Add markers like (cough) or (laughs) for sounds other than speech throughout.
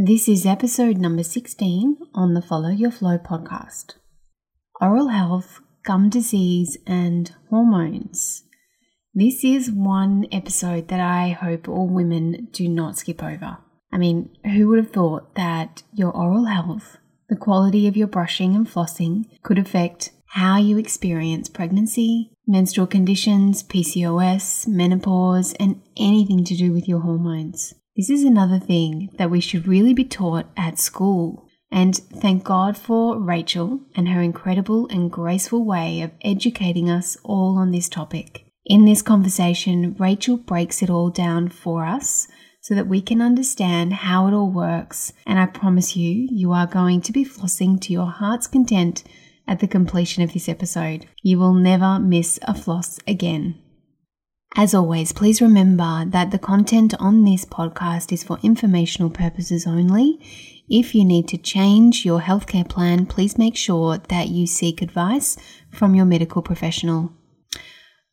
This is episode number 16 on the Follow Your Flow podcast. Oral health, gum disease, and hormones. This is one episode that I hope all women do not skip over. I mean, who would have thought that your oral health, the quality of your brushing and flossing, could affect how you experience pregnancy, menstrual conditions, PCOS, menopause, and anything to do with your hormones? This is another thing that we should really be taught at school. And thank God for Rachel and her incredible and graceful way of educating us all on this topic. In this conversation, Rachel breaks it all down for us so that we can understand how it all works. And I promise you, you are going to be flossing to your heart's content at the completion of this episode. You will never miss a floss again. As always, please remember that the content on this podcast is for informational purposes only. If you need to change your healthcare plan, please make sure that you seek advice from your medical professional.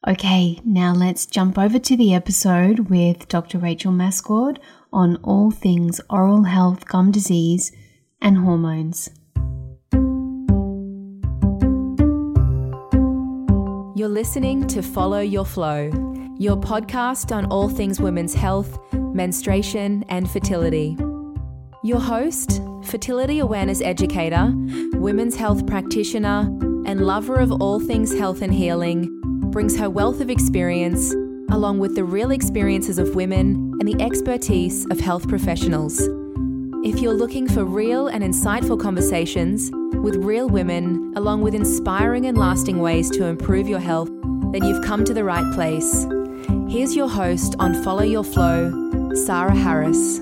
Okay, now let's jump over to the episode with Dr. Rachel Mascord on all things oral health, gum disease, and hormones. You're listening to Follow Your Flow your podcast on all things women's health, menstruation, and fertility. Your host, fertility awareness educator, women's health practitioner, and lover of all things health and healing, brings her wealth of experience, along with the real experiences of women and the expertise of health professionals. If you're looking for real and insightful conversations with real women, along with inspiring and lasting ways to improve your health, then you've come to the right place. Here's your host on Follow Your Flow, Sarah Harris.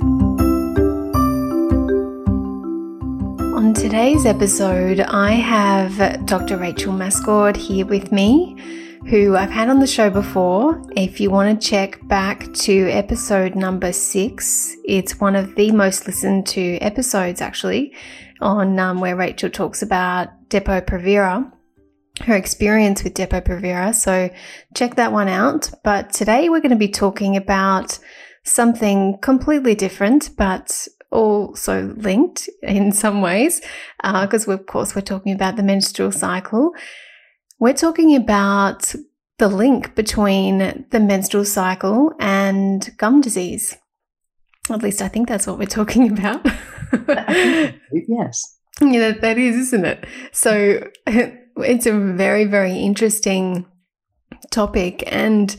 On today's episode, I have Dr. Rachel Mascord here with me, who I've had on the show before. If you want to check back to episode number six, it's one of the most listened to episodes actually, on um, where Rachel talks about Depo-Provera her experience with Depo-Provera. So check that one out. But today we're going to be talking about something completely different, but also linked in some ways, because uh, of course we're talking about the menstrual cycle. We're talking about the link between the menstrual cycle and gum disease. At least I think that's what we're talking about. (laughs) yes. (laughs) Yeah, that is, isn't it? So (laughs) it's a very, very interesting topic and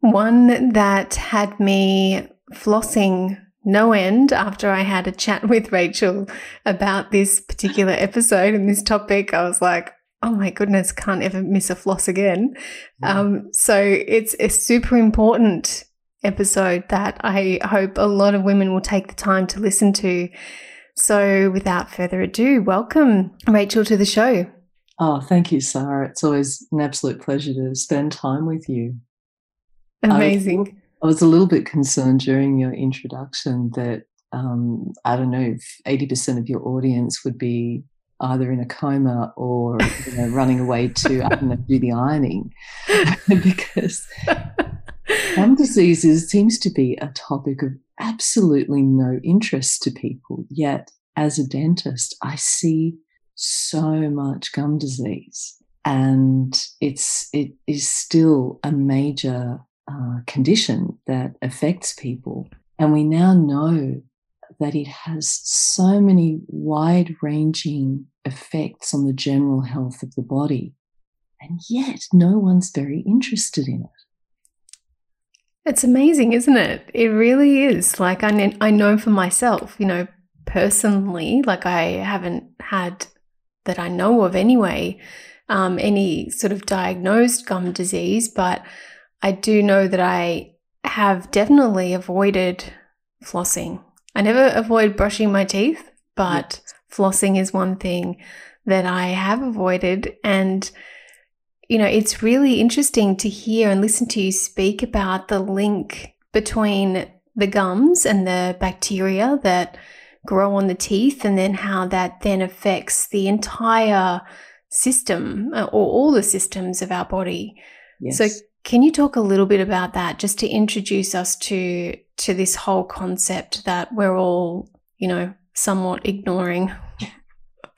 one that had me flossing no end after I had a chat (laughs) with Rachel about this particular episode and this topic. I was like, oh my goodness, can't ever miss a floss again. Um, so it's a super important episode that I hope a lot of women will take the time to listen to. So without further ado, welcome Rachel to the show. Oh, thank you, Sarah. It's always an absolute pleasure to spend time with you. Amazing. I, I was a little bit concerned during your introduction that um, I don't know if 80% of your audience would be either in a coma or you know, running away to I don't know, do the ironing (laughs) because (laughs) gum diseases seems to be a topic of absolutely no interest to people. Yet, as a dentist, I see so much gum disease, and it's it is still a major uh, condition that affects people. And we now know that it has so many wide ranging effects on the general health of the body. And yet, no one's very interested in it. It's amazing, isn't it? It really is. Like, I, I know for myself, you know, personally, like, I haven't had that I know of anyway, um, any sort of diagnosed gum disease, but I do know that I have definitely avoided flossing. I never avoid brushing my teeth, but yes. flossing is one thing that I have avoided. And, you know, it's really interesting to hear and listen to you speak about the link between the gums and the bacteria that grow on the teeth and then how that then affects the entire system uh, or all the systems of our body. Yes. So can you talk a little bit about that just to introduce us to to this whole concept that we're all, you know, somewhat ignoring.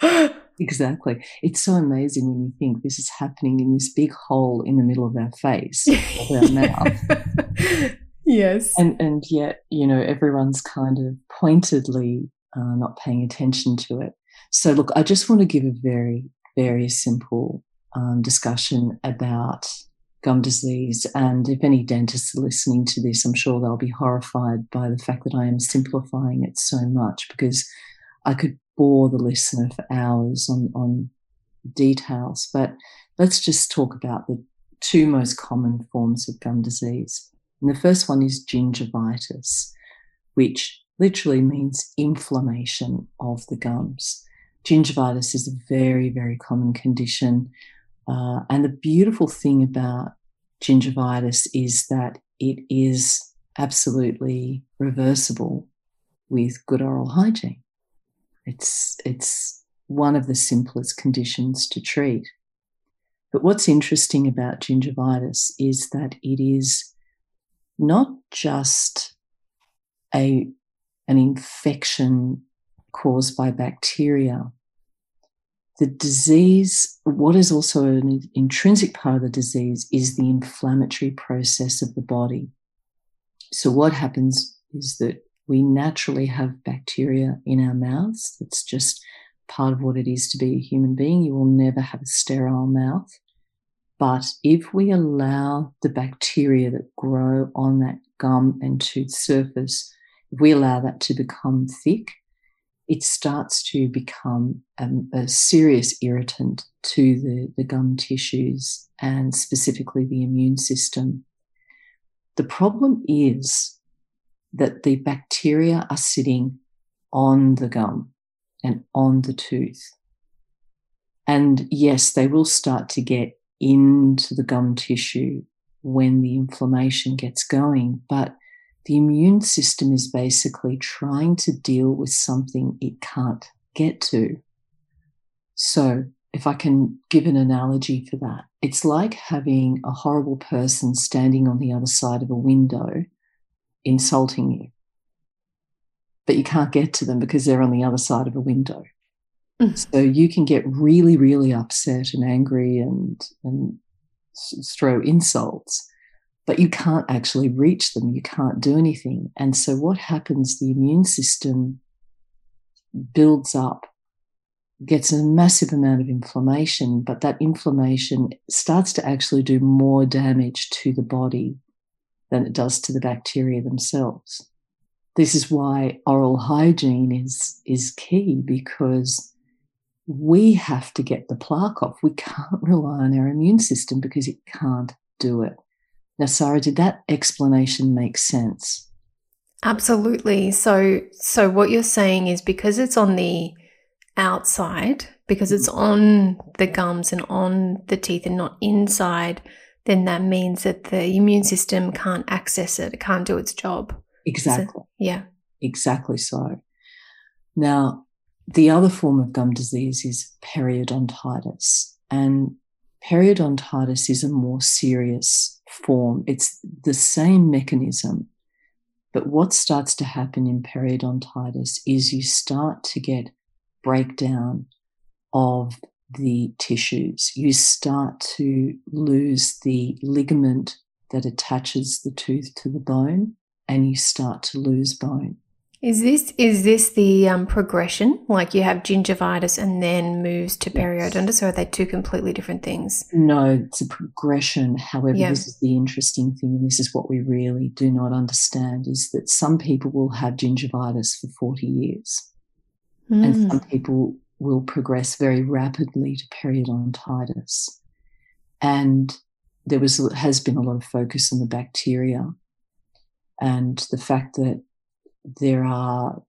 (laughs) exactly. It's so amazing when you think this is happening in this big hole in the middle of our face, of our (laughs) mouth. Yes. And and yet, you know, everyone's kind of pointedly uh, not paying attention to it. So, look, I just want to give a very, very simple um, discussion about gum disease. And if any dentists are listening to this, I'm sure they'll be horrified by the fact that I am simplifying it so much because I could bore the listener for hours on, on details. But let's just talk about the two most common forms of gum disease. And the first one is gingivitis, which literally means inflammation of the gums. Gingivitis is a very, very common condition. Uh, and the beautiful thing about gingivitis is that it is absolutely reversible with good oral hygiene. It's, it's one of the simplest conditions to treat. But what's interesting about gingivitis is that it is not just a, an infection caused by bacteria. The disease, what is also an intrinsic part of the disease, is the inflammatory process of the body. So, what happens is that we naturally have bacteria in our mouths. It's just part of what it is to be a human being. You will never have a sterile mouth. But if we allow the bacteria that grow on that gum and tooth surface, we allow that to become thick, it starts to become um, a serious irritant to the, the gum tissues and specifically the immune system. The problem is that the bacteria are sitting on the gum and on the tooth. And yes, they will start to get into the gum tissue when the inflammation gets going. But the immune system is basically trying to deal with something it can't get to. So, if I can give an analogy for that, it's like having a horrible person standing on the other side of a window insulting you. But you can't get to them because they're on the other side of a window. Mm. So you can get really, really upset and angry and, and throw insults, but you can't actually reach them. You can't do anything. And so what happens? The immune system builds up, gets a massive amount of inflammation, but that inflammation starts to actually do more damage to the body than it does to the bacteria themselves. This is why oral hygiene is, is key because we have to get the plaque off. We can't (laughs) rely on our immune system because it can't do it. Now, Sarah, did that explanation make sense? Absolutely. So, so what you're saying is because it's on the outside, because it's mm-hmm. on the gums and on the teeth and not inside, then that means that the immune system can't access it. It can't do its job. Exactly. So, yeah. Exactly so. Now, the other form of gum disease is periodontitis. And periodontitis is a more serious form. It's the same mechanism. But what starts to happen in periodontitis is you start to get breakdown of the tissues. You start to lose the ligament that attaches the tooth to the bone, and you start to lose bone. Is this is this the um, progression? Like you have gingivitis and then moves to periodontitis, or are they two completely different things? No, it's a progression. However, yeah. this is the interesting thing, and this is what we really do not understand: is that some people will have gingivitis for forty years, mm. and hmm. some people will progress very rapidly to periodontitis. And there was has been a lot of focus on the bacteria and the fact that there are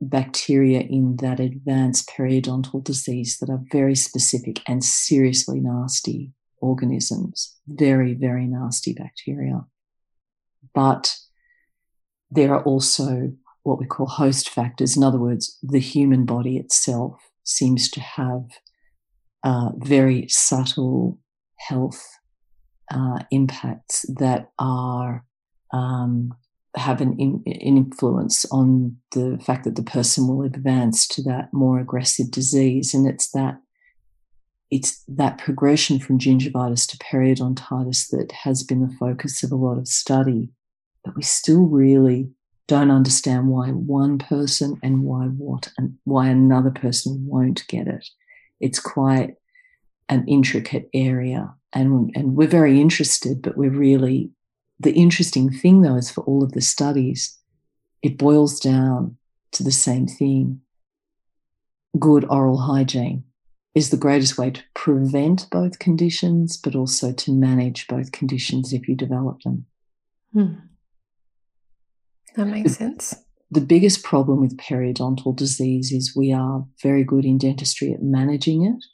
bacteria in that advanced periodontal disease that are very specific and seriously nasty organisms, very, very nasty bacteria. But there are also what we call host factors. In other words, the human body itself seems to have uh, very subtle health uh, impacts that are um, have an, in, an, influence on the fact that the person will advance to that more aggressive disease. And it's that it's that progression from gingivitis to periodontitis that has been the focus of a lot of study. But we still really don't understand why one person and why what and why another person won't get it. It's quite an intricate area. And, and we're very interested, but we're really the interesting thing, though, is for all of the studies, it boils down to the same thing. Good oral hygiene is the greatest way to prevent both conditions, but also to manage both conditions if you develop them. Hmm. That makes sense. The biggest problem with periodontal disease is we are very good in dentistry at managing it,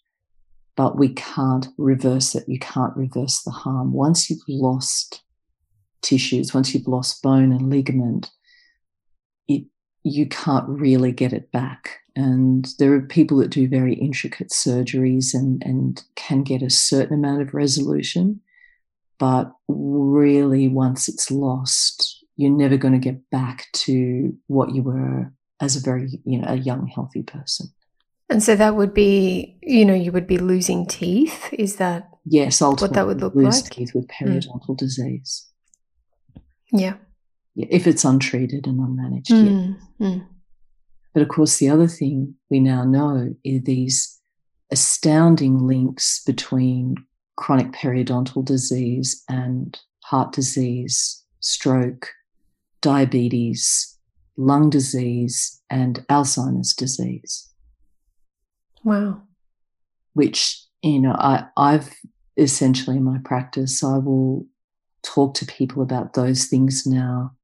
but we can't reverse it. You can't reverse the harm. Once you've lost tissues, once you've lost bone and ligament, it, you can't really get it back. And there are people that do very intricate surgeries and, and can get a certain amount of resolution. But really, once it's lost, you're never going to get back to what you were as a very, you know, a young, healthy person. And so that would be, you know, you would be losing teeth. Is that yes? Ultimately, what that would look lose like? teeth with hmm. periodontal mm. disease. Yeah. If it's untreated and unmanaged, mm. yeah. Mm. But of course, the other thing we now know is these astounding links between chronic periodontal disease and heart disease, stroke, diabetes, lung disease, and Alzheimer's disease. Wow. Which, you know, I, I've essentially in my practice, I will talk to people about those things now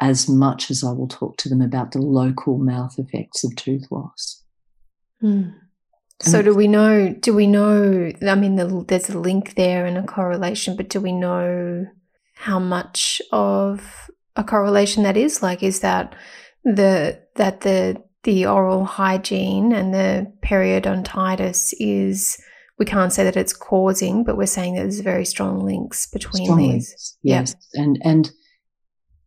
as much as I will talk to them about the local mouth effects of tooth loss. Mm. So do we know? Do we know? I mean, the, there's a link there and a correlation, but do we know how much of a correlation that is? Like, is that the that the the oral hygiene and the periodontitis is we can't say that it's causing, but we're saying that there's very strong links between strong these. Links, yes, and and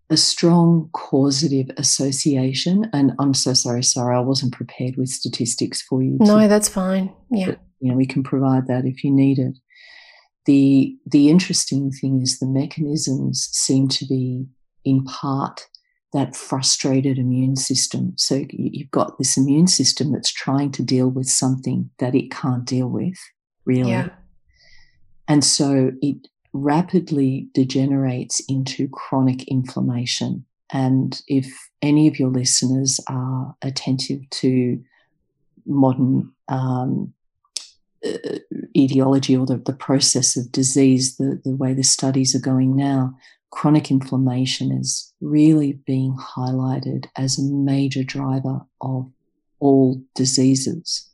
a strong causative association. And I'm so sorry, sorry, I wasn't prepared with statistics for you. No, to, that's fine. Yeah, but, you know, we can provide that if you need it. The the interesting thing is the mechanisms seem to be in part that frustrated immune system. So you've got this immune system that's trying to deal with something that it can't deal with, really. Yeah. And so it rapidly degenerates into chronic inflammation. And if any of your listeners are attentive to modern um, uh, etiology or the, the process of disease, the, the way the studies are going now, chronic inflammation is really being highlighted as a major driver of all diseases.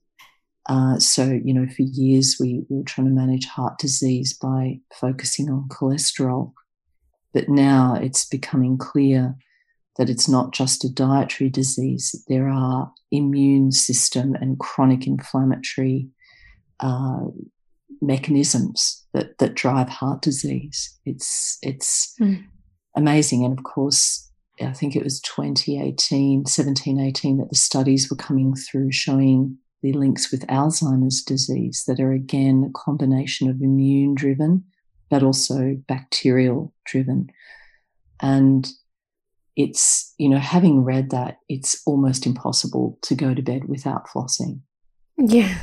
Uh, so, you know, for years we, we were trying to manage heart disease by focusing on cholesterol. But now it's becoming clear that it's not just a dietary disease, there are immune system and chronic inflammatory uh, mechanisms that, that drive heart disease. It's, it's mm. amazing. And of course, I think it was 2018, 17, 18 that the studies were coming through showing the links with Alzheimer's disease that are again a combination of immune driven, but also bacterial driven. And it's, you know, having read that, it's almost impossible to go to bed without flossing. Yeah.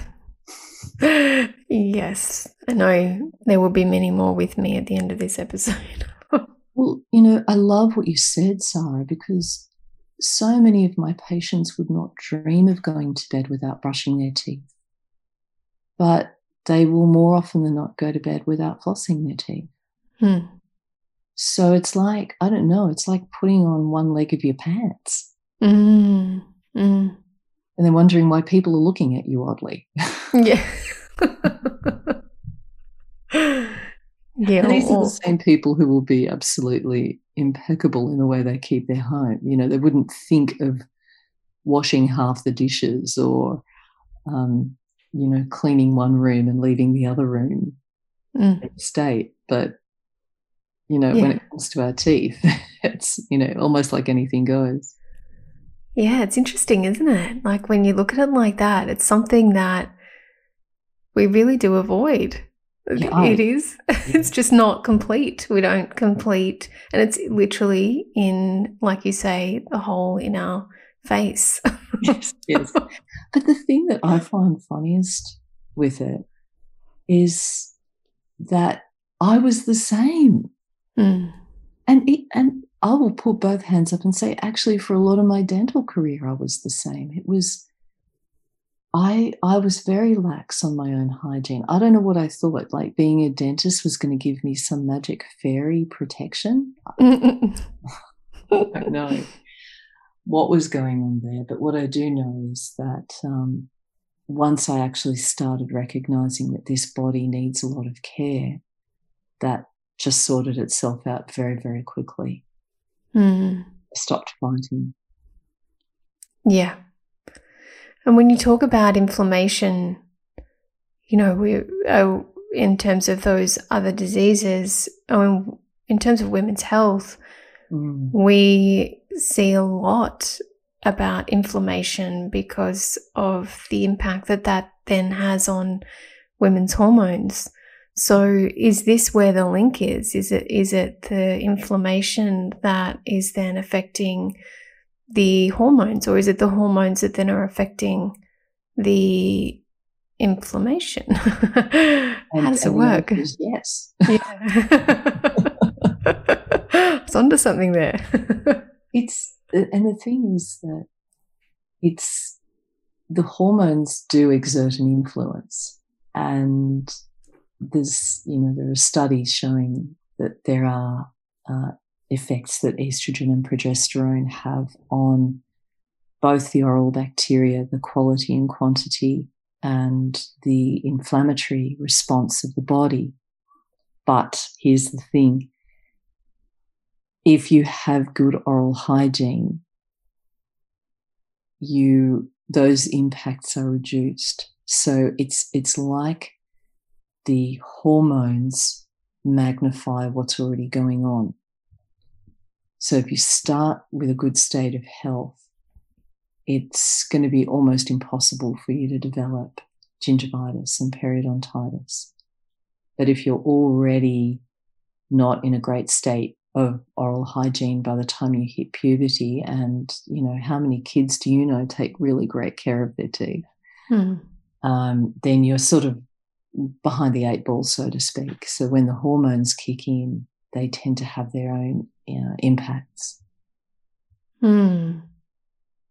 yes. I know there will be many more with me at the end of this episode. (laughs) well, you know, I love what you said, Sarah, because so many of my patients would not dream of going to bed without brushing their teeth. But they will more often than not go to bed without flossing their teeth. Hmm. So it's like, I don't know, it's like putting on one leg of your pants. Mm. Mm. And then wondering why people are looking at you oddly. Yeah. (laughs) (laughs) Yeah, and these or, are the same people who will be absolutely impeccable in the way they keep their home. You know, they wouldn't think of washing half the dishes or, um, you know, cleaning one room and leaving the other room mm. state. But you know, yeah. when it comes to our teeth. (laughs) it's, you know, almost like anything goes. Yeah, it's interesting, isn't it? Like when you look at it like that, it's something that we really do avoid. It is. (laughs) It's just not complete. We don't complete. And it's literally in, like you say, the hole in our face. (laughs) yes, yes. But the thing that I find funniest with it is that I was the same. Mm. And it, and I will put both hands up and say, actually, for a lot of my dental career, I was the same. It was, I I was very lax on my own hygiene. I don't know what I thought. Like being a dentist was going to give me some magic fairy protection. I don't know what was going on there, but what I do know is that um, once I actually started recognizing that this body needs a lot of care, that just sorted itself out very, very quickly. Mm. I stopped fighting. Yeah. And when you talk about inflammation, you know, we uh, in terms of those other diseases, I mean, in terms of women's health, mm. we see a lot about inflammation because of the impact that that then has on women's hormones. So is this where the link is? Is it is it the inflammation that is then affecting the hormones or is it the hormones that then are affecting the inflammation? (laughs) How does it work? yes. Yeah. (laughs) it's onto something there. (laughs) it's and the thing is that it's the hormones do exert an influence and there's you know there are studies showing that there are uh, effects that estrogen and progesterone have on both the oral bacteria, the quality and quantity, and the inflammatory response of the body. But here's the thing if you have good oral hygiene, you those impacts are reduced. So it's it's like the hormones magnify what's already going on. So if you start with a good state of health, it's going to be almost impossible for you to develop gingivitis and periodontitis. But if you're already not in a great state of oral hygiene by the time you hit puberty, and you know how many kids do you know take really great care of their teeth? Hmm. Um, then you're sort of behind the eight ball, so to speak. So when the hormones kick in, they tend to have their own you know, impacts. Hmm.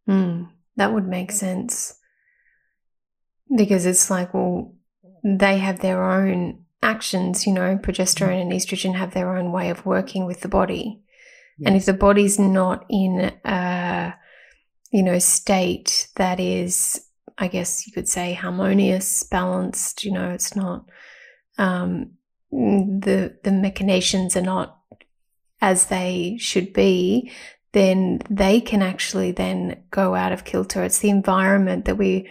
Hmm. That would make sense. Because it's like, well, they have their own actions, you know, progesterone and estrogen have their own way of working with the body. Yes. And if the body's not in a, you know, state that is I guess you could say harmonious, balanced. You know, it's not um, the the machinations are not as they should be. Then they can actually then go out of kilter. It's the environment that we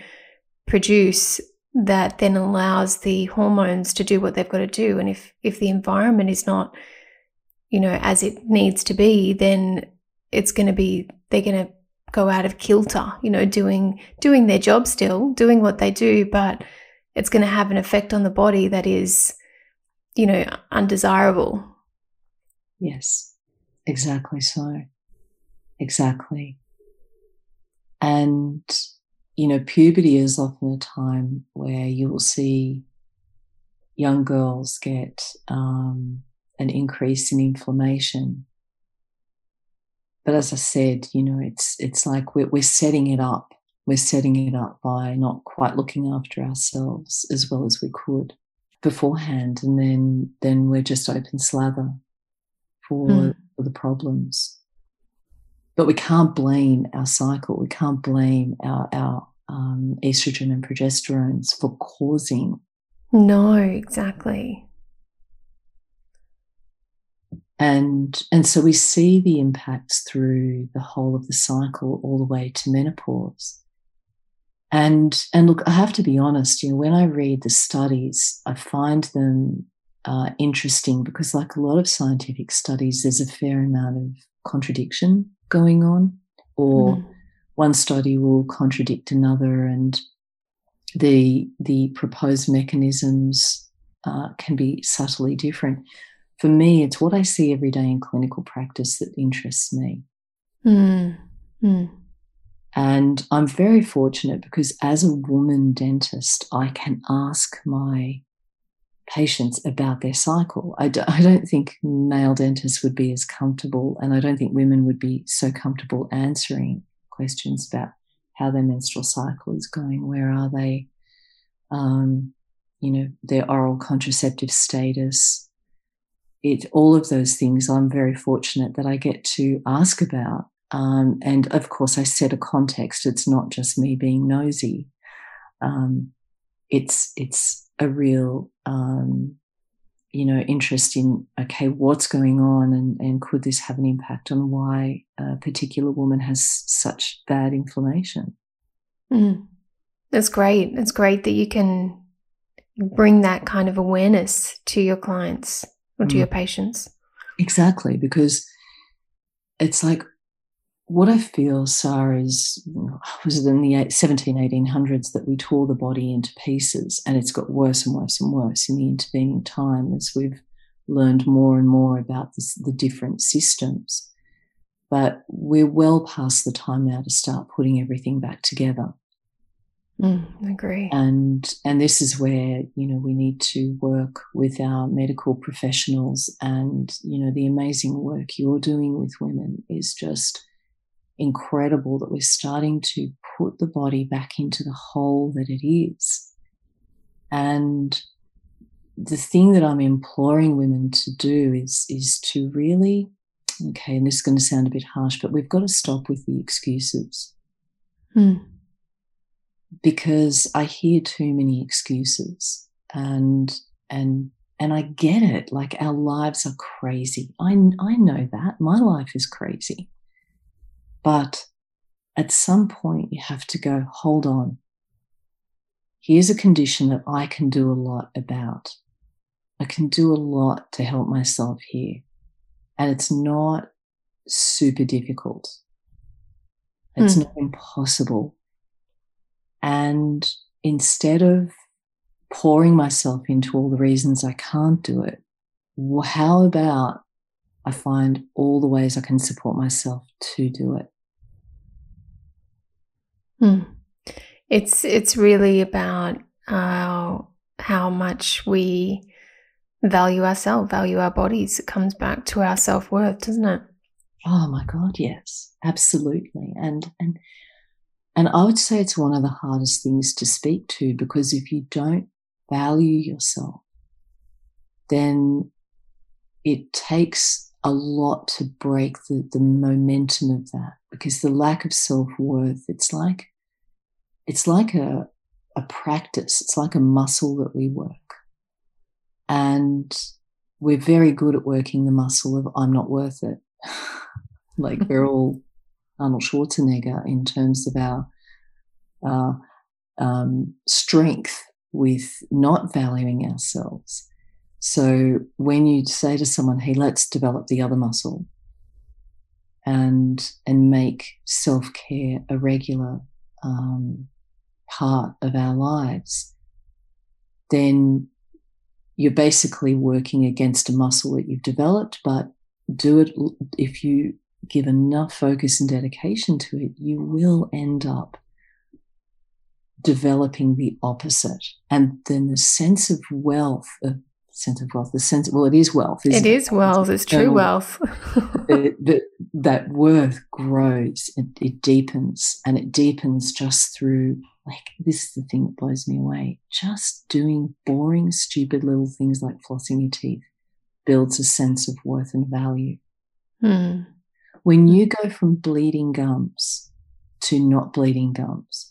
produce that then allows the hormones to do what they've got to do. And if if the environment is not, you know, as it needs to be, then it's going to be they're going to go out of kilter, you know, doing doing their job still, doing what they do, but it's going to have an effect on the body that is, you know, undesirable. Yes, exactly so. Exactly. And, you know, puberty is often a time where you will see young girls get um, an increase in inflammation but as I said, you know, it's it's like we're we're setting it up. We're setting it up by not quite looking after ourselves as well as we could beforehand, and then then we're just open slather for, mm. for the problems. But we can't blame our cycle. We can't blame our our um, estrogen and progesterones for causing. No, exactly and and so we see the impacts through the whole of the cycle all the way to menopause and and look i have to be honest you know when i read the studies i find them uh, interesting because, like a lot of scientific studies, there's a fair amount of contradiction going on, or mm. one study will contradict another, and the the proposed mechanisms uh, can be subtly different. For me, it's what I see every day in clinical practice that interests me. Mm. And I'm very fortunate because as a woman dentist, I can ask my patients about their cycle. I d- I don't think male dentists would be as comfortable, and I don't think women would be so comfortable answering questions about how their menstrual cycle is going. Where are they? Um, you know, their oral contraceptive status. It all of those things. I'm very fortunate that I get to ask about um, and of course, I set a context. It's not just me being nosy. Um, it's it's a real um, you know interest in okay, what's going on, and and could this have an impact on why a particular woman has such bad inflammation? Mm. That's great. It's great that you can bring that kind of awareness to your clients or to mm. your patients. Exactly, because it's like what I feel, Sarah, is was it in the 17, 1800s that we tore the body into pieces, and it's got worse and worse and worse in the intervening time as we've learned more and more about this, the different systems. But we're well past the time now to start putting everything back together. Mm, I agree. And and this is where you know we need to work with our medical professionals, and you know the amazing work you're doing with women is just incredible that we're starting to put the body back into the whole that it is. And the thing that I'm imploring women to do is, is to really, okay, and this is going to sound a bit harsh, but we've got to stop with the excuses. Hmm. Because I hear too many excuses and, and, and I get it. Like our lives are crazy. I, I know that. My life is crazy. But at some point, you have to go, hold on. Here's a condition that I can do a lot about. I can do a lot to help myself here. And it's not super difficult. It's mm. not impossible. And instead of pouring myself into all the reasons I can't do it, how about I find all the ways I can support myself to do it? Hmm. It's it's really about uh, how much we value ourselves, value our bodies. It comes back to our self worth, doesn't it? Oh my God, yes, absolutely. And and and I would say it's one of the hardest things to speak to because if you don't value yourself, then it takes a lot to break the, the momentum of that because the lack of self-worth it's like it's like a a practice it's like a muscle that we work. And we're very good at working the muscle of i'm not worth it. (laughs) Like we're (laughs) all arnold schwarzenegger in terms of our uh, um, strength with not valuing ourselves. So when you say to someone, hey, let's develop the other muscle and and make self-care a regular um, part of our lives, then you're basically working against a muscle that you've developed, but do it if you give enough focus and dedication to it, you will end up developing the opposite. And then the sense of wealth, of sense of wealth, the sense, well, it is wealth. It is wealth. It's true wealth. that, (laughs) that worth grows, it, it deepens, and it deepens just through, like, this is the thing that blows me away. Just doing boring, stupid little things like flossing your teeth builds a sense of worth and value. Hmm. When you go from bleeding gums to not bleeding gums,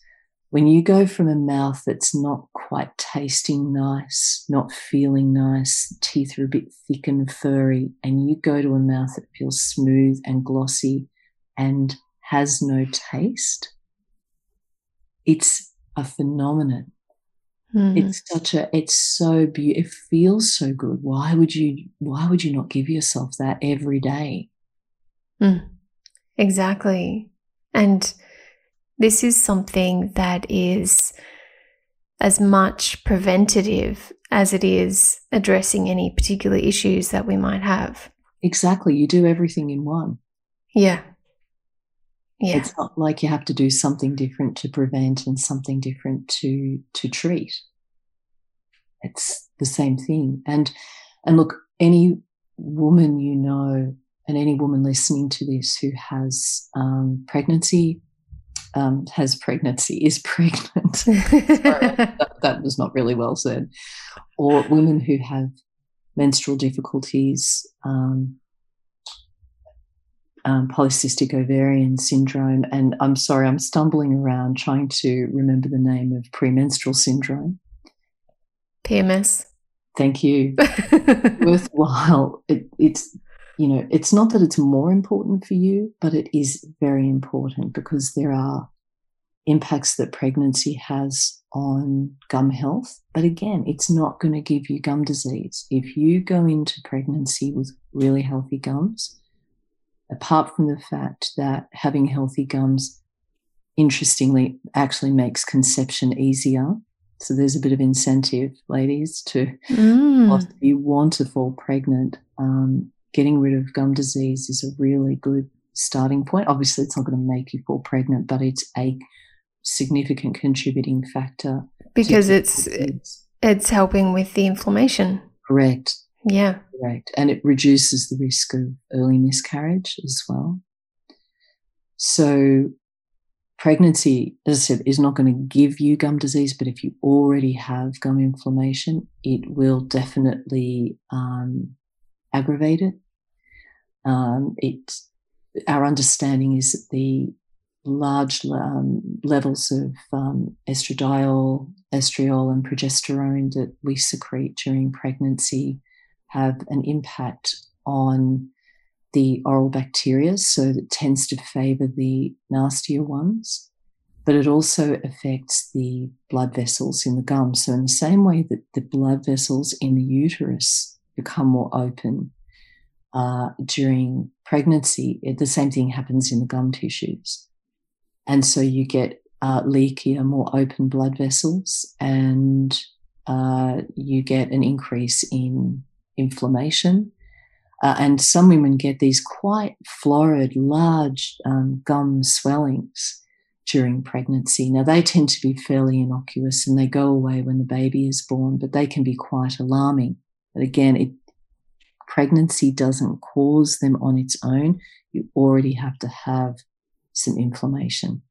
when you go from a mouth that's not quite tasting nice, not feeling nice, teeth are a bit thick and furry, and you go to a mouth that feels smooth and glossy and has no taste, it's a phenomenon. Mm. It's such a, it's so beautiful. It feels so good. Why would you, why would you not give yourself that every day? Mm. Exactly. And this is something that is as much preventative as it is addressing any particular issues that we might have. Exactly. You do everything in one. Yeah. Yeah. It's not like you have to do something different to prevent and something different to to treat. It's the same thing. And and look, any woman you know and any woman listening to this who has um, pregnancy, um, has pregnancy, is (laughs) pregnant. (laughs) That, that was not really well said. Or women who have menstrual difficulties, um, um, polycystic ovarian syndrome, and I'm sorry, I'm stumbling around trying to remember the name of premenstrual syndrome. PMS. Thank you. (laughs) Worthwhile. It, it's you know, it's not that it's more important for you, but it is very important because there are impacts that pregnancy has on gum health. But again, it's not going to give you gum disease. If you go into pregnancy with really healthy gums, apart from the fact that having healthy gums, interestingly, actually makes conception easier. So there's a bit of incentive, ladies, to Mm. if you want to fall pregnant, um, getting rid of gum disease is a really good starting point. Obviously, it's not going to make you fall pregnant, but it's a significant contributing factor. Because it's disease. it's helping with the inflammation. correct, Yeah. correct, and it reduces the risk of early miscarriage as well. So, pregnancy, as I said, is not going to give you gum disease, but if you already have gum inflammation, it will definitely um, aggravate it. Um, it. Our understanding is that the large um, levels of um, estradiol, estriol, and progesterone that we secrete during pregnancy have an impact on the oral bacteria, so it tends to favor the nastier ones. But it also affects the blood vessels in the gum. So, in the same way that the blood vessels in the uterus become more open uh, during pregnancy, it, the same thing happens in the gum tissues. And so you get uh, leakier, more open blood vessels, and uh, you get an increase in inflammation. Uh, and some women get these quite florid, large um, gum swellings during pregnancy. Now, they tend to be fairly innocuous and they go away when the baby is born, but they can be quite alarming. But again, it, pregnancy doesn't cause them on its own. You already have to have some inflammation.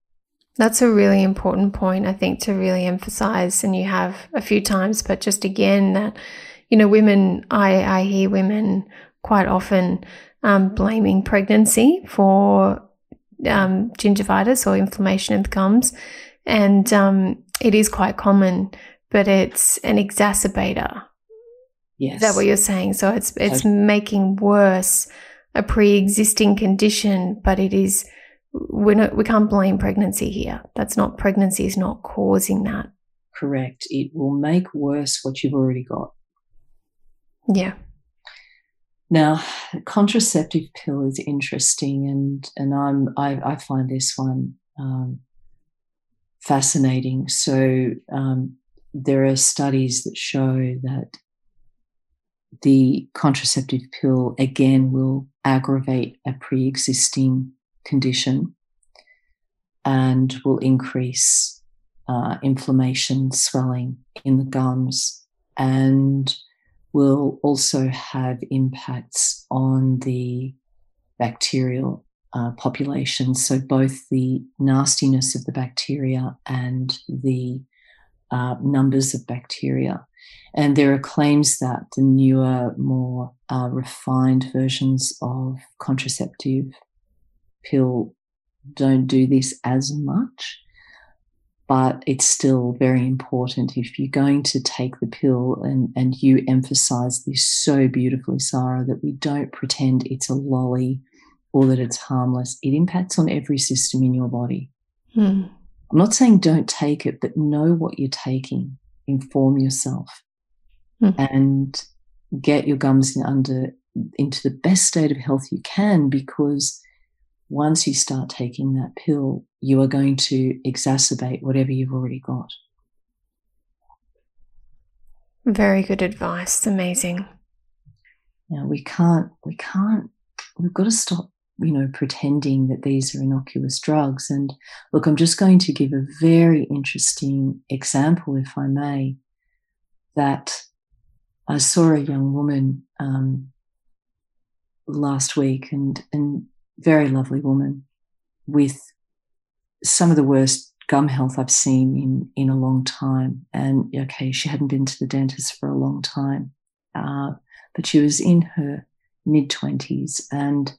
That's a really important point, I think, to really emphasize. And you have a few times, but just again, that, you know, women, I, I hear women quite often um, blaming pregnancy for um, gingivitis or inflammation of the gums. And um, it is quite common, but it's an exacerbator. Yes. Is that what you're saying? So it's it's So- making worse a pre-existing condition, but it is we're not, we can't blame pregnancy here. That's not pregnancy is not causing that. Correct. It will make worse what you've already got. Yeah. Now, contraceptive pill is interesting, and and I'm I, I find this one um, fascinating. So um, there are studies that show that the contraceptive pill again will aggravate a pre-existing condition and will increase uh, inflammation, swelling in the gums, and will also have impacts on the bacterial uh, population. So, both the nastiness of the bacteria and the uh, numbers of bacteria. And there are claims that the newer, more uh, refined versions of contraceptive pill don't do this as much but it's still very important if you're going to take the pill and, and you emphasize this so beautifully, Sarah, that we don't pretend it's a lolly or that it's harmless. It impacts on every system in your body. Hmm. I'm not saying don't take it, but know what you're taking. Inform yourself mm. and get your gums in under into the best state of health you can because once you start taking that pill, you are going to exacerbate whatever you've already got. Very good advice. Amazing. Now we can't, we can't, we've got to stop, you know, pretending that these are innocuous drugs. And look, I'm just going to give a very interesting example, if I may, that I saw a young woman um, last week and, and very lovely woman with some of the worst gum health I've seen in, in a long time. And okay, she hadn't been to the dentist for a long time, uh, but she was in her mid 20s and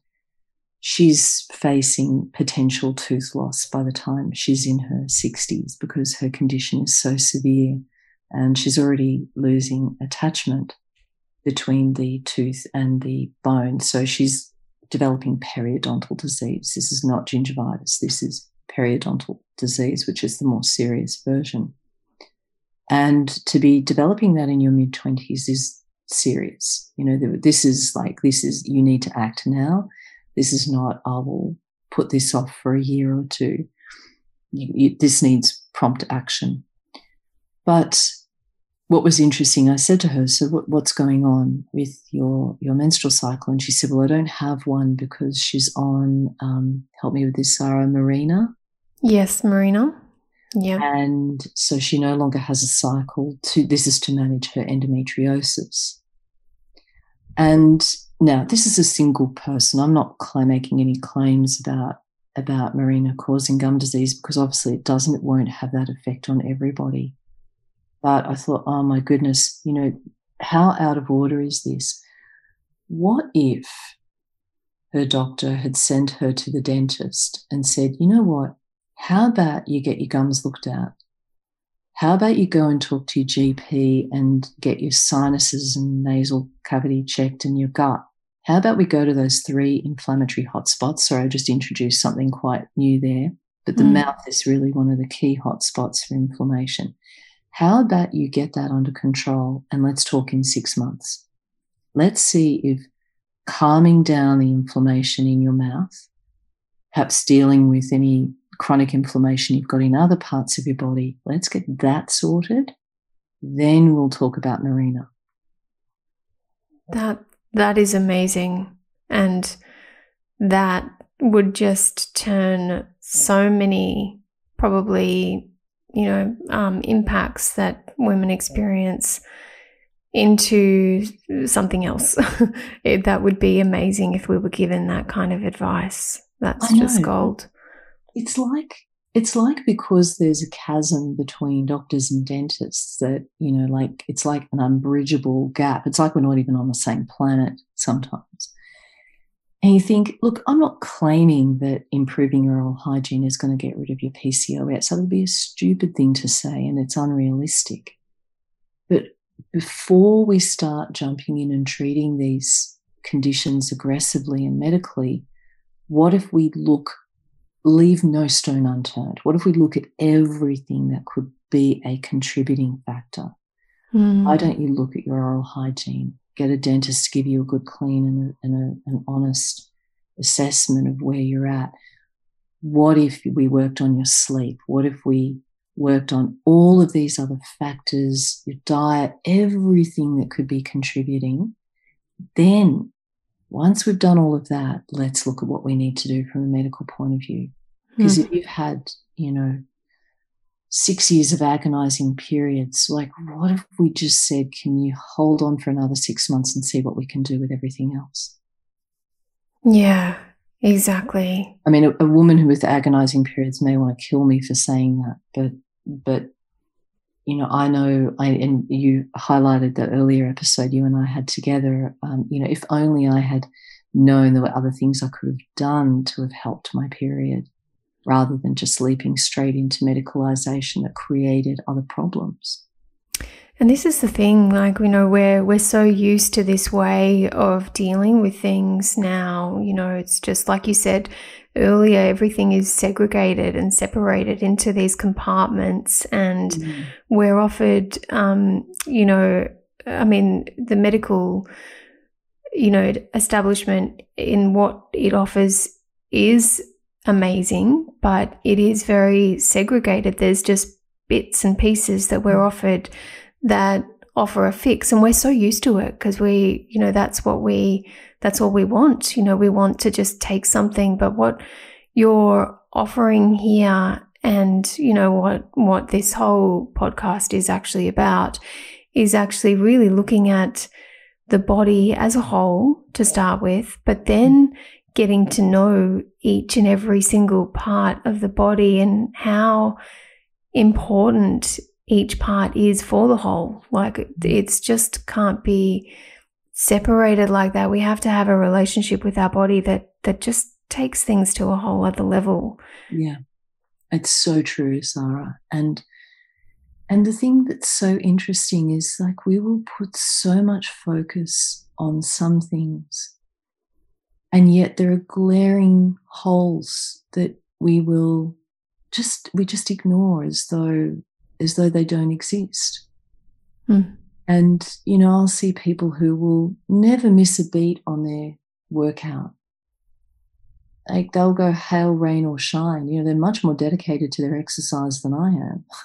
she's facing potential tooth loss by the time she's in her 60s because her condition is so severe and she's already losing attachment between the tooth and the bone. So she's developing periodontal disease. This is not gingivitis. This is periodontal disease, which is the more serious version. And to be developing that in your mid 20s is serious. You know, this is like, this is, you need to act now. This is not, I will put this off for a year or two. You, you, this needs prompt action. But what was interesting, I said to her, "So what, what's going on with your your menstrual cycle?" And she said, "Well, I don't have one because she's on. Um, help me with this, Sarah Mirena." Yes, Mirena. Yeah. And so she no longer has a cycle. To this is to manage her endometriosis. And now this is a single person. I'm not making any claims about about Mirena causing gum disease because obviously it doesn't. It won't have that effect on everybody. But I thought, oh my goodness, you know, how out of order is this? What if her doctor had sent her to the dentist and said, you know what? How about you get your gums looked at? How about you go and talk to your GP and get your sinuses and nasal cavity checked and your gut? How about we go to those three inflammatory hotspots? Sorry, I just introduced something quite new there, but the mm. mouth is really one of the key hotspots for inflammation. How about you get that under control and let's talk in six months? Let's see if calming down the inflammation in your mouth, perhaps dealing with any chronic inflammation you've got in other parts of your body, let's get that sorted. Then we'll talk about Mirena. That that is amazing. And that would just turn so many probably you know, um, impacts that women experience into something else. (laughs) it, that would be amazing if we were given that kind of advice. That's just gold. It's like it's like because there's a chasm between doctors and dentists that you know, like it's like an unbridgeable gap. It's like we're not even on the same planet sometimes. And you think, look, I'm not claiming that improving oral hygiene is going to get rid of your PCOS. That would be a stupid thing to say and it's unrealistic. But before we start jumping in and treating these conditions aggressively and medically, what if we look, leave no stone unturned? What if we look at everything that could be a contributing factor? Mm. Why don't you look at your oral hygiene? get a dentist to give you a good clean and, a, and a, an honest assessment of where you're at. What if we worked on your sleep? What if we worked on all of these other factors, your diet, everything that could be contributing? Then, once we've done all of that, let's look at what we need to do from a medical point of view. Because mm. if you've had, you know, six years of agonizing periods. Like, what if we just said, can you hold on for another six months and see what we can do with everything else? Yeah, exactly. I mean, a, a woman who with agonizing periods may want to kill me for saying that, but, but, you know, I know, I, and you highlighted the earlier episode you and I had together. Um, you know, if only I had known there were other things I could have done to have helped my period rather than just leaping straight into medicalization that created other problems. And this is the thing, like, you know, we're, we're so used to this way of dealing with things now. You know, it's just like you said earlier, everything is segregated and separated into these compartments. And mm. we're offered, um, you know, I mean, the medical, you know, establishment in what it offers is amazing, but it is very segregated. There's just bits and pieces that we're mm. offered that offer a fix and we're so used to it because we you know that's what we that's all we want. You know we want to just take something but what you're offering here and you know what what this whole podcast is actually about is actually really looking at the body as a whole to start with but then getting to know each and every single part of the body and how important each part is for the whole. Like mm. it's just can't be separated like that. We have to have a relationship with our body that that just takes things to a whole other level. Yeah. It's so true, Sarah. And and the thing that's so interesting is like we will put so much focus on some things. And yet there are glaring holes that we will just we just ignore as though as though they don't exist. Mm. And, you know, I'll see people who will never miss a beat on their workout. Like they'll go hail, rain, or shine. You know, they're much more dedicated to their exercise than I am. (laughs)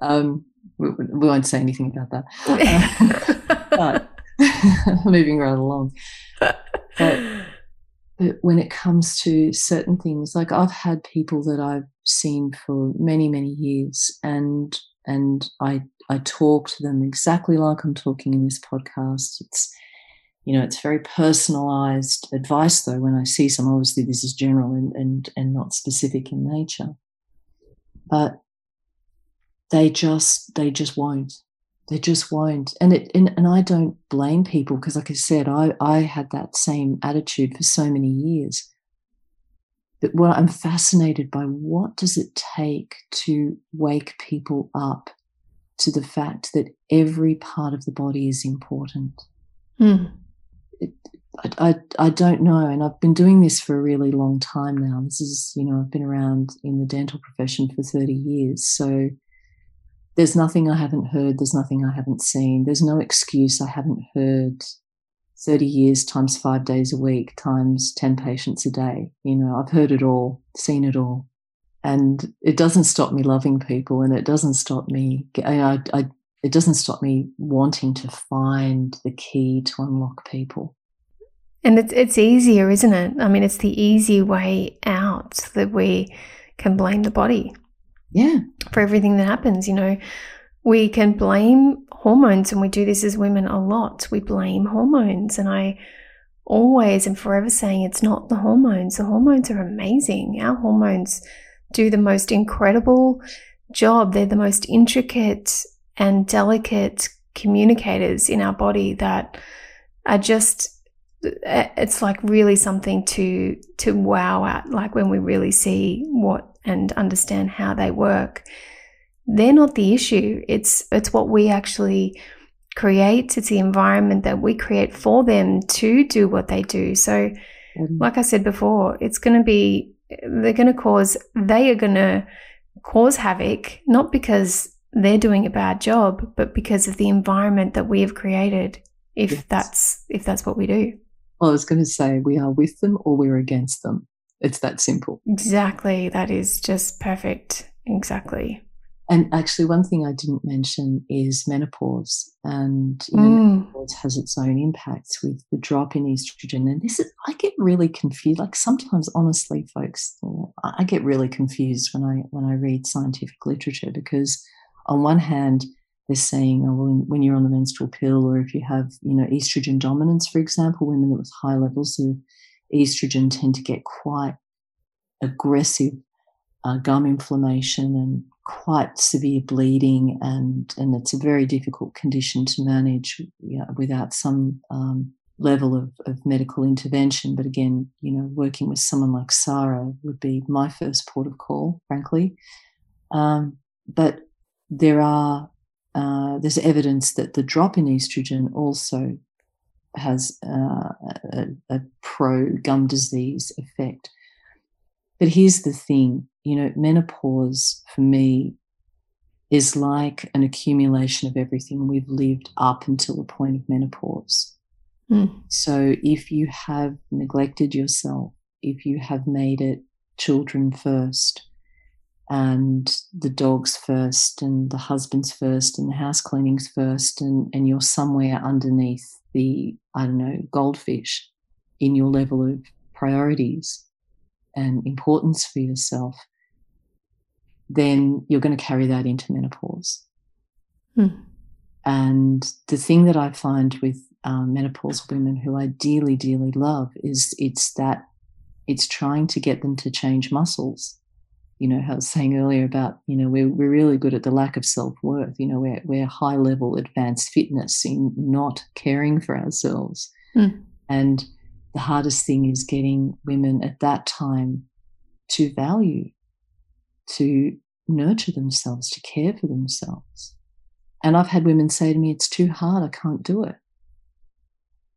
Um, we, we, won't say anything about that. (laughs) but (laughs) moving right along. But, but when it comes to certain things, like I've had people that I've seen for many, many years, and and I I talk to them exactly like I'm talking in this podcast. It's you know it's very personalized advice though when I see some obviously this is general and and, and not specific in nature. But they just they just won't. They just won't. And it and, and I don't blame people because like I said, I, I had that same attitude for so many years. But what I'm fascinated by what does it take to wake people up to the fact that every part of the body is important. Mm. It, I, I, I don't know, and I've been doing this for a really long time now. This is, you know, I've been around in the dental profession for 30 years. So there's nothing I haven't heard, there's nothing I haven't seen, there's no excuse I haven't heard 30 years times five days a week times 10 patients a day. You know, I've heard it all, seen it all. And it doesn't stop me loving people and it doesn't stop me, I, I, it doesn't stop me wanting to find the key to unlock people. And it's, it's easier, isn't it? I mean, it's the easy way out that we can blame the body. Yeah. For everything that happens, you know, we can blame hormones, and we do this as women a lot. We blame hormones, and I always am forever saying it's not the hormones. The hormones are amazing. Our hormones do the most incredible job, they're the most intricate and delicate communicators in our body that are just eh, it's like really something to to wow at like when we really see what and understand how they work they're not the issue. It's it's what we actually create. It's the environment that we create for them to do what they do. So, mm-hmm. like I said before, it's going to be they're going to cause they are going to cause havoc not because they're doing a bad job, but because of the environment that we have created. If yes. that's if that's what we do. Well, I was going to say we are with them or we're against them. It's that simple. Exactly. That is just perfect. Exactly. And actually, one thing I didn't mention is menopause, and you know, mm. menopause has its own impacts with the drop in estrogen. And this is, I get really confused. Like sometimes, honestly, folks, I get really confused when I when I read scientific literature because, on one hand, they're saying, oh, well, when you're on the menstrual pill, or if you have, you know, estrogen dominance, for example, women with high levels of estrogen tend to get quite aggressive uh, gum inflammation and quite severe bleeding, and and it's a very difficult condition to manage you know, without some um, level of, of medical intervention. But again, you know, working with someone like Sarah would be my first port of call, frankly. Um, but there are uh, there's evidence that the drop in estrogen also has uh, a, a pro gum disease effect. But here's the thing you know, menopause for me is like an accumulation of everything we've lived up until the point of menopause. Mm. So if you have neglected yourself, if you have made it children first, and the dogs first, and the husbands first, and the house cleanings first, and, and you're somewhere underneath the, I don't know, goldfish in your level of priorities and importance for yourself, then you're going to carry that into menopause. Hmm. And the thing that I find with um, menopausal women who I dearly, dearly love is it's that it's trying to get them to change muscles. You know, I was saying earlier about, you know, we're, we're really good at the lack of self worth. You know, we're, we're high level advanced fitness in not caring for ourselves. Mm. And the hardest thing is getting women at that time to value, to nurture themselves, to care for themselves. And I've had women say to me, It's too hard, I can't do it.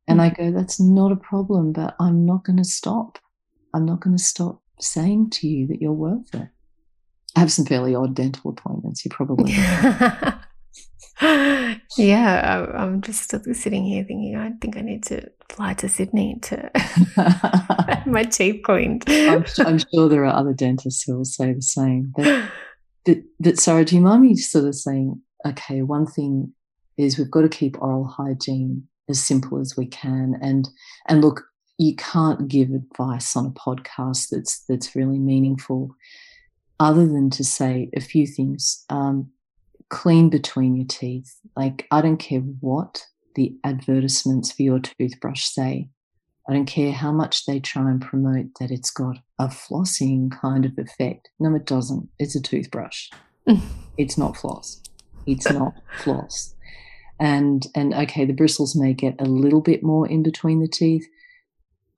And I go, That's not a problem, but I'm not going to stop. I'm not going to stop saying to you that you're worth it. I have some fairly odd dental appointments. You probably. (laughs) yeah, I'm just sitting here thinking, I think I need to fly to Sydney to (laughs) (laughs) my teeth cleaned. I'm, I'm, sure there are other dentists who will say the same. But, but, but sorry, do you mind me sort of saying, okay, one thing is we've got to keep oral hygiene as simple as we can, and and look, you can't give advice on a podcast that's that's really meaningful, other than to say a few things. Um, clean between your teeth. Like, I don't care what the advertisements for your toothbrush say. I don't care how much they try and promote that it's got a flossing kind of effect. No, it doesn't. It's a toothbrush. (laughs) it's not floss. It's not floss. And and okay, the bristles may get a little bit more in between the teeth,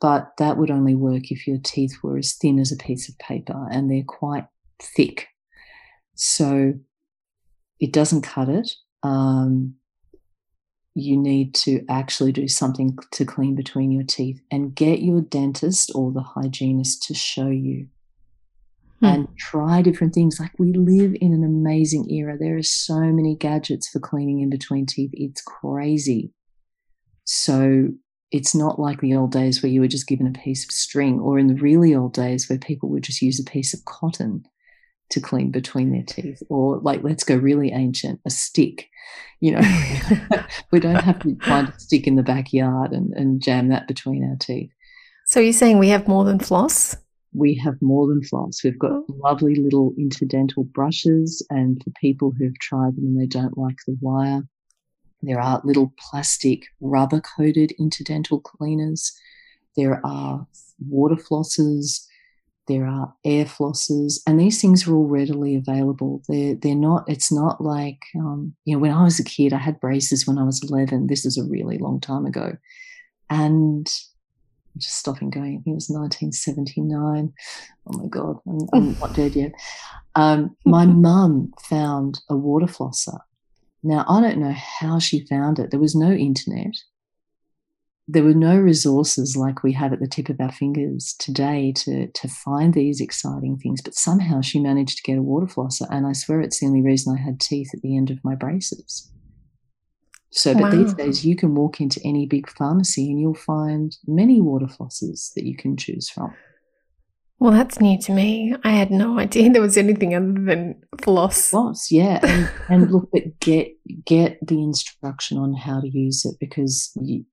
but that would only work if your teeth were as thin as a piece of paper and they're quite thick. So it doesn't cut it. Um, you need to actually do something to clean between your teeth and get your dentist or the hygienist to show you hmm. and try different things. Like we live in an amazing era. There are so many gadgets for cleaning in between teeth. It's crazy. So it's not like the old days where you were just given a piece of string or in the really old days where people would just use a piece of cotton to clean between their teeth or like let's go really ancient a stick you know? (laughs) (laughs) We don't have to find a stick in the backyard and, and jam that between our teeth. So you're saying we have more than floss? We have more than floss. We've got oh. lovely little interdental brushes and for people who've tried them and they don't like the wire there are little plastic rubber coated interdental cleaners. There are water flosses there are air flosses, and these things are all readily available. They're they're not. It's not like um, you know when I was a kid, I had braces when I was eleven. This is a really long time ago, and I'm just stopping going. It was 1979. Oh my god, I'm, I'm (laughs) not dead yet. Um, my mum found a water flosser. Now I don't know how she found it. There was no internet there were no resources like we have at the tip of our fingers today to, to find these exciting things. But somehow she managed to get a water flosser. And I swear it's the only reason I had teeth at the end of my braces. So, but wow. these days you can walk into any big pharmacy and you'll find many water flossers that you can choose from. Well, that's new to me. I had no idea there was anything other than floss. Floss, yeah, and, and look, but get get the instruction on how to use it because you,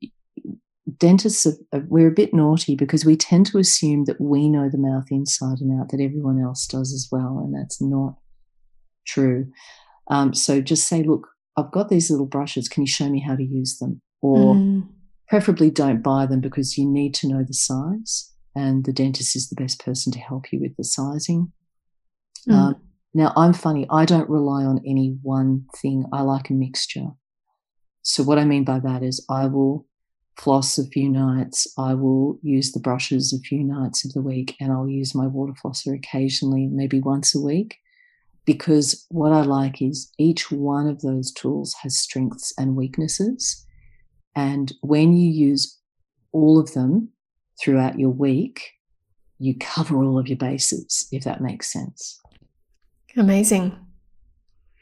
dentists, are, we're a bit naughty because we tend to assume that we know the mouth inside and out, that everyone else does as well. And that's not true. Um, so just say, look, I've got these little brushes. Can you show me how to use them? Or mm. preferably don't buy them because you need to know the size. And the dentist is the best person to help you with the sizing. Mm. Um, now, I'm funny. I don't rely on any one thing. I like a mixture. So, what I mean by that is, I will floss a few nights. I will use the brushes a few nights of the week and I'll use my water flosser occasionally, maybe once a week. because what I like is each one of those tools has strengths and weaknesses. And when you use all of them throughout your week, you cover all of your bases, if that makes sense. Amazing.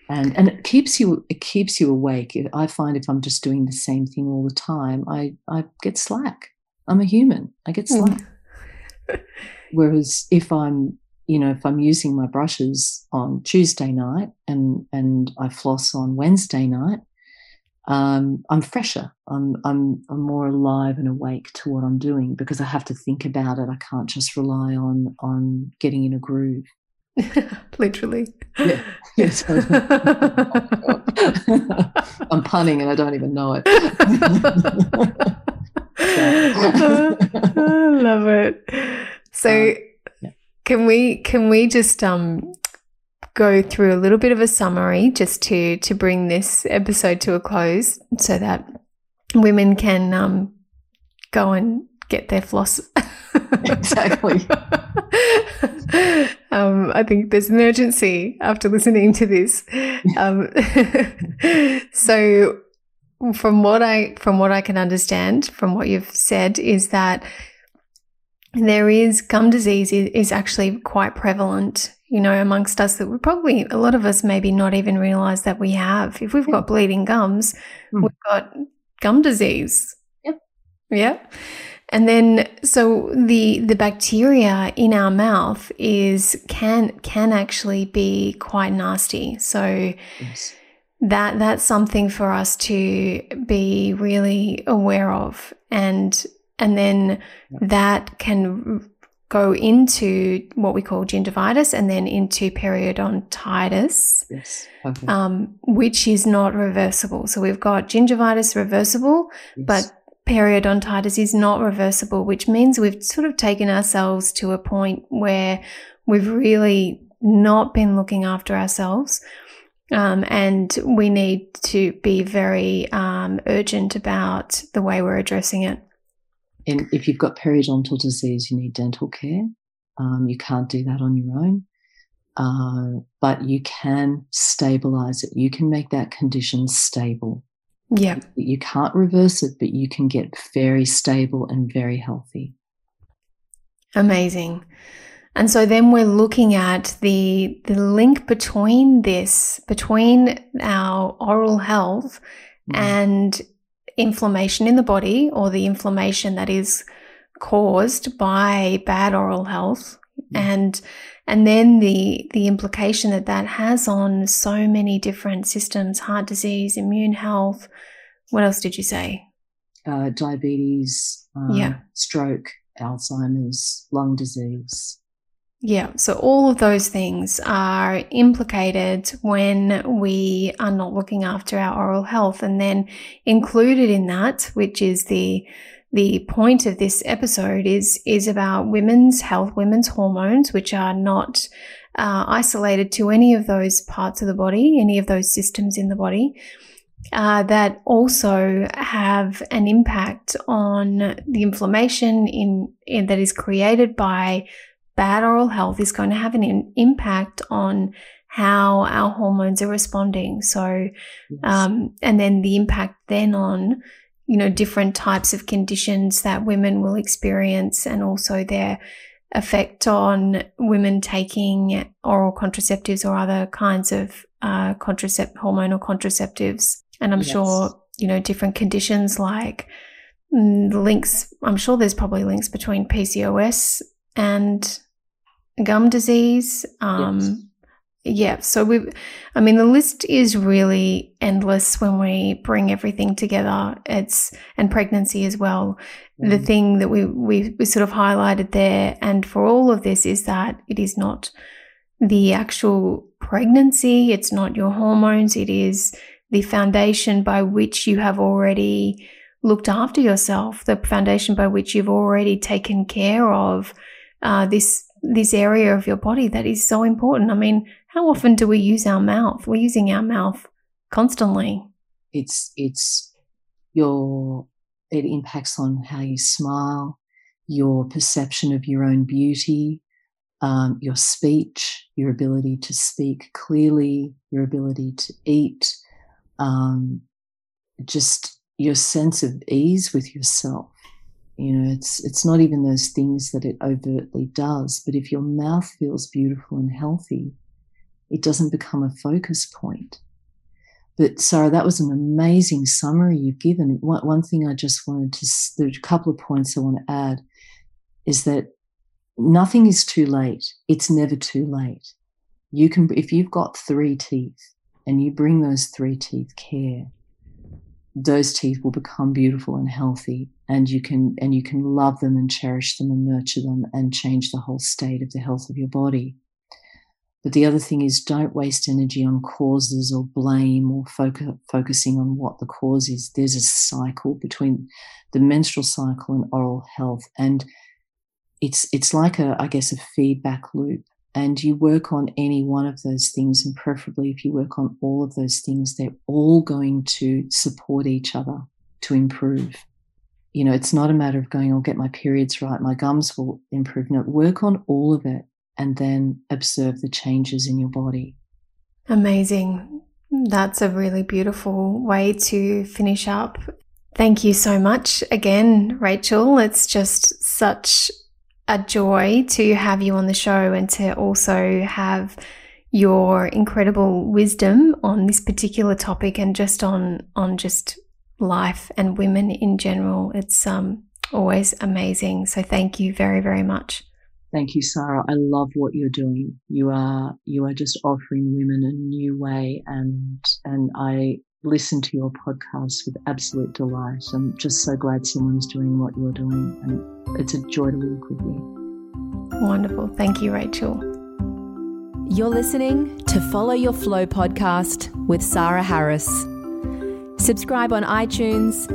And and it keeps you it keeps you awake. I find if I'm just doing the same thing all the time, I I get slack. I'm a human. I get hmm. slack. Whereas if I'm you know if I'm using my brushes on Tuesday night and and I floss on Wednesday night, um, I'm fresher. I'm, I'm, I'm more alive and awake to what I'm doing because I have to think about it. I can't just rely on on getting in a groove. (laughs) Literally. Yeah. (laughs) Yes. (laughs) I'm punning and I don't even know it. I love it. So, um, yeah. can we can we just um go through a little bit of a summary just to to bring this episode to a close so that women can um, go and get their floss. exactly. (laughs) um, I think there's an urgency after listening to this. Um, (laughs) so, from what I from what I can understand, from what you've said, is that there is gum disease is actually quite prevalent you know, amongst us that we probably, a lot of us maybe not even realize that we have. If we've got bleeding gums, mm. we've got gum disease. Yep. Yeah. And then so the the bacteria in our mouth is can can actually be quite nasty. So yes. that that's something for us to be really aware of and and then that can go into what we call gingivitis and then into periodontitis, yes. okay. um, which is not reversible. So we've got gingivitis reversible, yes. but periodontitis is not reversible, which means we've sort of taken ourselves to a point where we've really not been looking after ourselves. Um, and we need to be very um, urgent about the way we're addressing it. And if you've got periodontal disease, you need dental care. Um, you can't do that on your own. Uh, but you can stabilize it. You can make that condition stable. Yeah. You can't reverse it, but you can get very stable and very healthy. Amazing. And so then we're looking at the the link between this, between our oral health mm. and inflammation in the body or the inflammation that is caused by bad oral health mm. and and then the the implication that that has on so many different systems heart disease immune health what else did you say? Uh, diabetes uh, yeah. stroke alzheimer's lung disease. Yeah, so all of those things are implicated when we are not looking after our oral health. And then included in that, which is the the point of this episode is is about women's health, women's hormones, which are not uh, isolated to any of those parts of the body, any of those systems in the body. Uh, that also have an impact on the inflammation in, in that is created by bad oral health is going to have an impact on how our hormones are responding. So, um, and then the impact then on, you know, different types of conditions that women will experience and also their effect on women taking oral contraceptives or other kinds of uh, contracept hormonal contraceptives. And I'm yes. sure, you know, different conditions like mm, links, I'm sure there's probably links between PCOS and gum disease. Um, yes. Yeah, so we, I mean, the list is really endless when we bring everything together. It's and pregnancy as well. Mm. The thing that we, we we sort of highlighted there, and for all of this, is that it is not the actual pregnancy. It's not your hormones. It is the foundation by which you have already looked after yourself. The foundation by which you've already taken care of uh, this this area of your body that is so important. I mean, how often do we use our mouth? We're using our mouth constantly. It's it's your it impacts on how you smile, your perception of your own beauty, um, your speech, your ability to speak clearly, your ability to eat, um, just your sense of ease with yourself. You know, it's it's not even those things that it overtly does, but if your mouth feels beautiful and healthy, it doesn't become a focus point. But Sarah, that was an amazing summary you've given. One, one thing I just wanted to, there's a couple of points I want to add is that nothing is too late. It's never too late. You can, if you've got three teeth and you bring those three teeth care, those teeth will become beautiful and healthy and you can and you can love them and cherish them and nurture them and change the whole state of the health of your body but the other thing is don't waste energy on causes or blame or focus, focusing on what the cause is there's a cycle between the menstrual cycle and oral health and it's it's like a i guess a feedback loop and you work on any one of those things, and preferably if you work on all of those things, they're all going to support each other to improve. You know, it's not a matter of going, I'll get my periods right, my gums will improve. No, work on all of it and then observe the changes in your body. Amazing. That's a really beautiful way to finish up. Thank you so much again, Rachel. It's just such a joy to have you on the show and to also have your incredible wisdom on this particular topic and just on on just life and women in general. It's um always amazing. So thank you very very much. Thank you, Sarah. I love what you're doing. You are you are just offering women a new way and and I listen to your podcast with absolute delight. I'm just so glad someone's doing what you're doing, and it's a joy to work with you. Wonderful. Thank you, Rachel. You're listening to Follow Your Flow podcast with Sarah Harris. Subscribe on iTunes,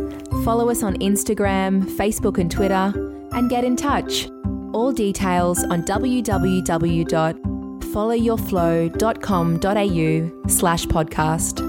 follow us on Instagram, Facebook, and Twitter, and get in touch. All details on www.followyourflow.com.au slash podcast.